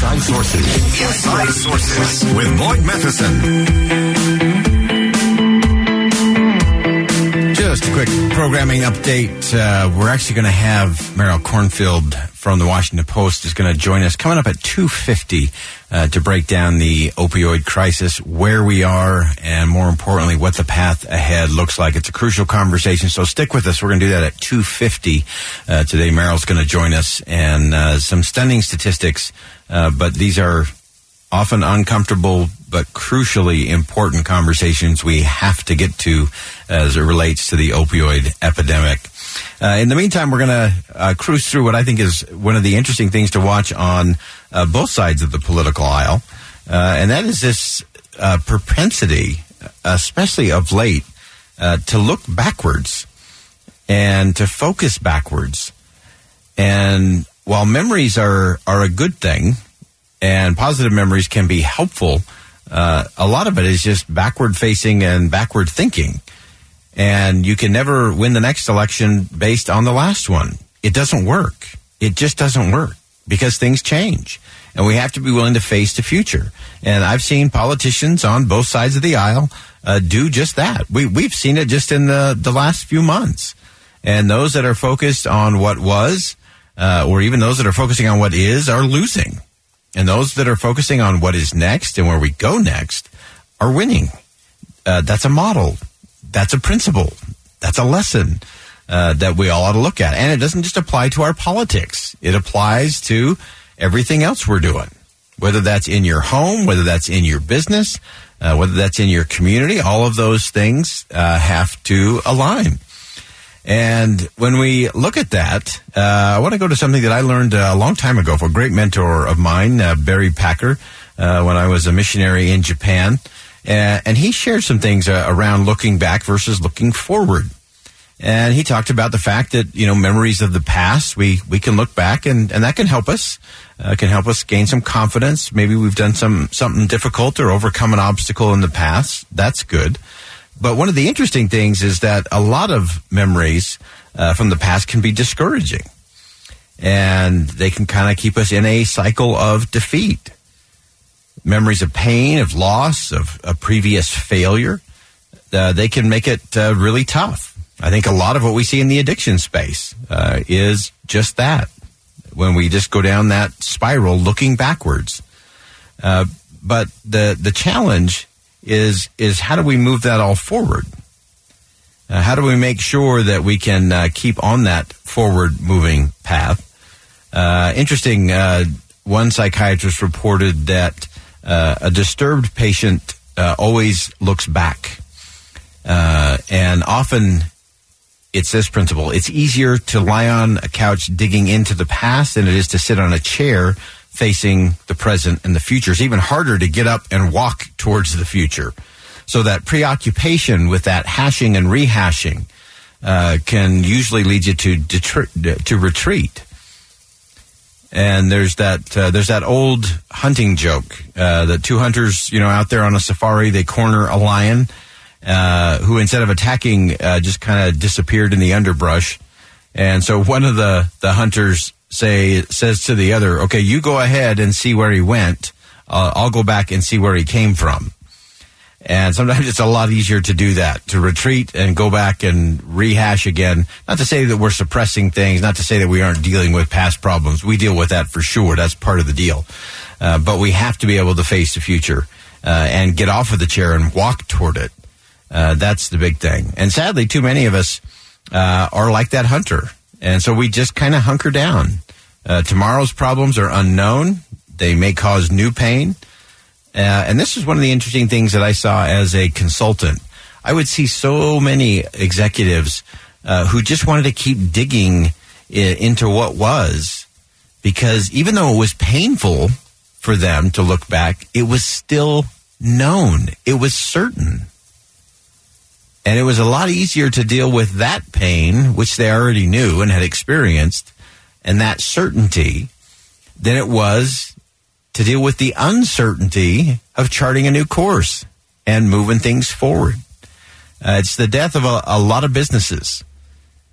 Inside Sources. Inside Sources with Boyd Matheson. Just a quick programming update. Uh, we're actually going to have Meryl Kornfield from the Washington Post is going to join us coming up at 2.50 uh, to break down the opioid crisis, where we are, and more importantly, what the path ahead looks like. It's a crucial conversation, so stick with us. We're going to do that at 2.50 uh, today. Meryl's going to join us, and uh, some stunning statistics, uh, but these are often uncomfortable but crucially important conversations we have to get to as it relates to the opioid epidemic. Uh, in the meantime, we're going to uh, cruise through what I think is one of the interesting things to watch on uh, both sides of the political aisle, uh, and that is this uh, propensity, especially of late, uh, to look backwards and to focus backwards. And while memories are are a good thing, and positive memories can be helpful. Uh, a lot of it is just backward facing and backward thinking. And you can never win the next election based on the last one. It doesn't work. It just doesn't work because things change. And we have to be willing to face the future. And I've seen politicians on both sides of the aisle uh, do just that. We, we've seen it just in the, the last few months. And those that are focused on what was, uh, or even those that are focusing on what is, are losing. And those that are focusing on what is next and where we go next are winning. Uh, that's a model. That's a principle. That's a lesson uh, that we all ought to look at. And it doesn't just apply to our politics. It applies to everything else we're doing. Whether that's in your home, whether that's in your business, uh, whether that's in your community, all of those things uh, have to align. And when we look at that, uh, I want to go to something that I learned uh, a long time ago from a great mentor of mine, uh, Barry Packer, uh, when I was a missionary in Japan. Uh, and he shared some things uh, around looking back versus looking forward. And he talked about the fact that, you know, memories of the past, we, we can look back and, and that can help us, can help us gain some confidence. Maybe we've done some, something difficult or overcome an obstacle in the past. That's good. But one of the interesting things is that a lot of memories uh, from the past can be discouraging. And they can kind of keep us in a cycle of defeat. Memories of pain, of loss, of a previous failure, uh, they can make it uh, really tough. I think a lot of what we see in the addiction space uh, is just that. When we just go down that spiral looking backwards. Uh, but the, the challenge is is how do we move that all forward? Uh, how do we make sure that we can uh, keep on that forward moving path? Uh, interesting. Uh, one psychiatrist reported that uh, a disturbed patient uh, always looks back, and often it's this principle: it's easier to lie on a couch digging into the past than it is to sit on a chair facing the present and the future. It's even harder to get up and walk towards the future. So that preoccupation with that hashing and rehashing uh, can usually lead you to detri- to retreat. And there's that uh, there's that old hunting joke uh, that two hunters you know out there on a safari they corner a lion uh, who instead of attacking uh, just kind of disappeared in the underbrush. And so one of the the hunters say says to the other, "Okay, you go ahead and see where he went. Uh, I'll go back and see where he came from." And sometimes it's a lot easier to do that, to retreat and go back and rehash again. Not to say that we're suppressing things, not to say that we aren't dealing with past problems. We deal with that for sure. That's part of the deal. Uh, but we have to be able to face the future uh, and get off of the chair and walk toward it. Uh, that's the big thing. And sadly, too many of us uh, are like that hunter. And so we just kind of hunker down. Uh, tomorrow's problems are unknown. They may cause new pain. Uh, and this is one of the interesting things that I saw as a consultant. I would see so many executives uh, who just wanted to keep digging into what was because even though it was painful for them to look back, it was still known. It was certain. And it was a lot easier to deal with that pain, which they already knew and had experienced, and that certainty than it was to deal with the uncertainty of charting a new course and moving things forward. Uh, it's the death of a, a lot of businesses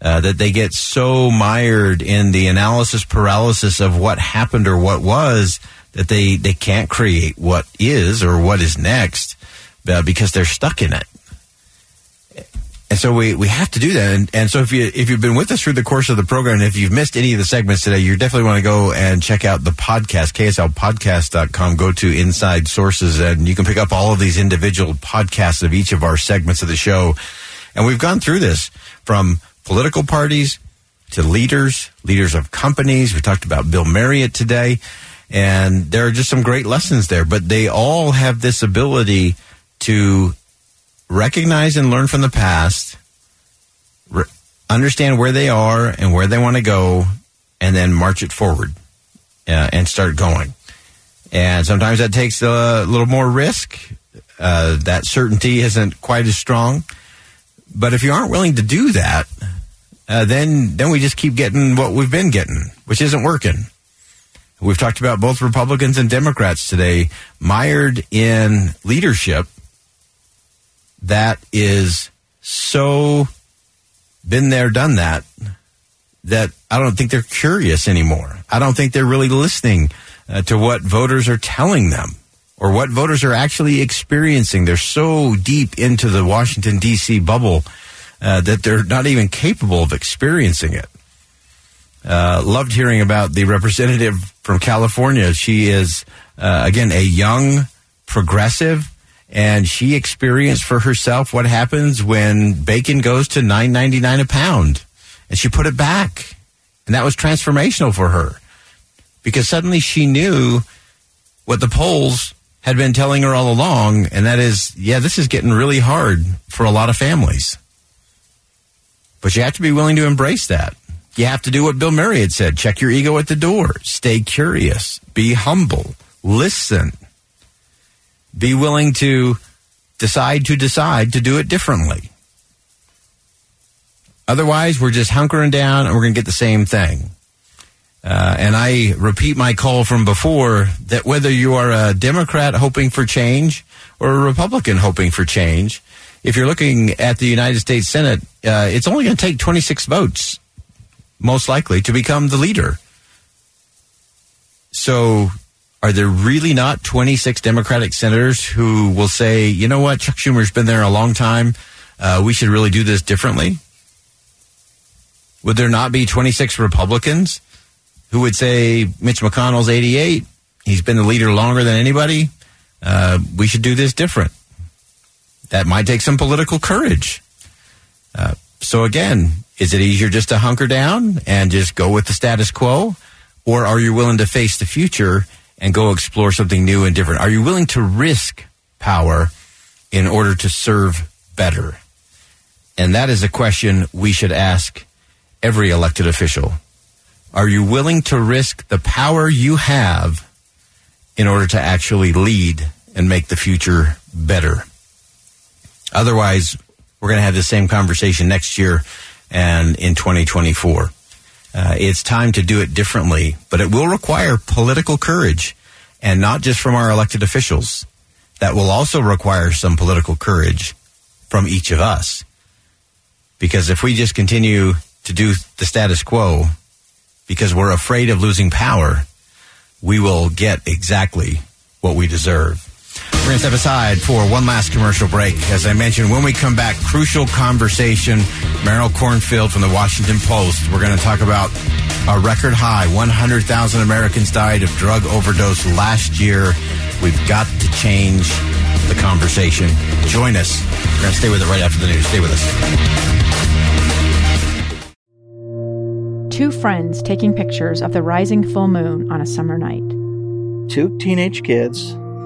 uh, that they get so mired in the analysis paralysis of what happened or what was that they, they can't create what is or what is next uh, because they're stuck in it. And so we, we have to do that. And, and so if you, if you've been with us through the course of the program, if you've missed any of the segments today, you definitely want to go and check out the podcast, kslpodcast.com. Go to Inside Sources and you can pick up all of these individual podcasts of each of our segments of the show. And we've gone through this from political parties to leaders, leaders of companies. We talked about Bill Marriott today. And there are just some great lessons there, but they all have this ability to recognize and learn from the past, re- understand where they are and where they want to go, and then march it forward uh, and start going. And sometimes that takes a little more risk. Uh, that certainty isn't quite as strong. But if you aren't willing to do that, uh, then then we just keep getting what we've been getting, which isn't working. We've talked about both Republicans and Democrats today, mired in leadership that is so been there, done that, that I don't think they're curious anymore. I don't think they're really listening uh, to what voters are telling them or what voters are actually experiencing. They're so deep into the Washington, D.C. bubble uh, that they're not even capable of experiencing it. Uh, loved hearing about the representative from California. She is, uh, again, a young progressive and she experienced for herself what happens when bacon goes to nine ninety nine a pound, and she put it back, and that was transformational for her. Because suddenly she knew what the polls had been telling her all along, and that is, yeah, this is getting really hard for a lot of families. But you have to be willing to embrace that. You have to do what Bill Marriott had said. Check your ego at the door, stay curious, be humble, listen be willing to decide to decide to do it differently. Otherwise, we're just hunkering down and we're going to get the same thing. Uh, and I repeat my call from before that whether you are a Democrat hoping for change or a Republican hoping for change, if you're looking at the United States Senate, uh, it's only going to take 26 votes, most likely, to become the leader. So are there really not 26 Democratic senators who will say, you know what, Chuck Schumer's been there a long time. Uh, we should really do this differently? Would there not be 26 Republicans who would say, Mitch McConnell's 88, he's been the leader longer than anybody? Uh, we should do this different. That might take some political courage. Uh, so again, is it easier just to hunker down and just go with the status quo? Or are you willing to face the future and go explore something new and different? Are you willing to risk power in order to serve better? And that is a question we should ask every elected official. Are you willing to risk the power you have in order to actually lead and make the future better? Otherwise, we're going to have the same conversation next year and in 2024. Uh, it's time to do it differently, but it will require political courage and not just from our elected officials. That will also require some political courage from each of us. Because if we just continue to do the status quo because we're afraid of losing power, we will get exactly what we deserve. We're going to step aside for one last commercial break. As I mentioned, when we come back, crucial conversation. Meryl Kornfield from the Washington Post. We're going to talk about a record high 100,000 Americans died of drug overdose last year. We've got to change the conversation. Join us. We're going to stay with it right after the news. Stay with us. Two friends taking pictures of the rising full moon on a summer night. Two teenage kids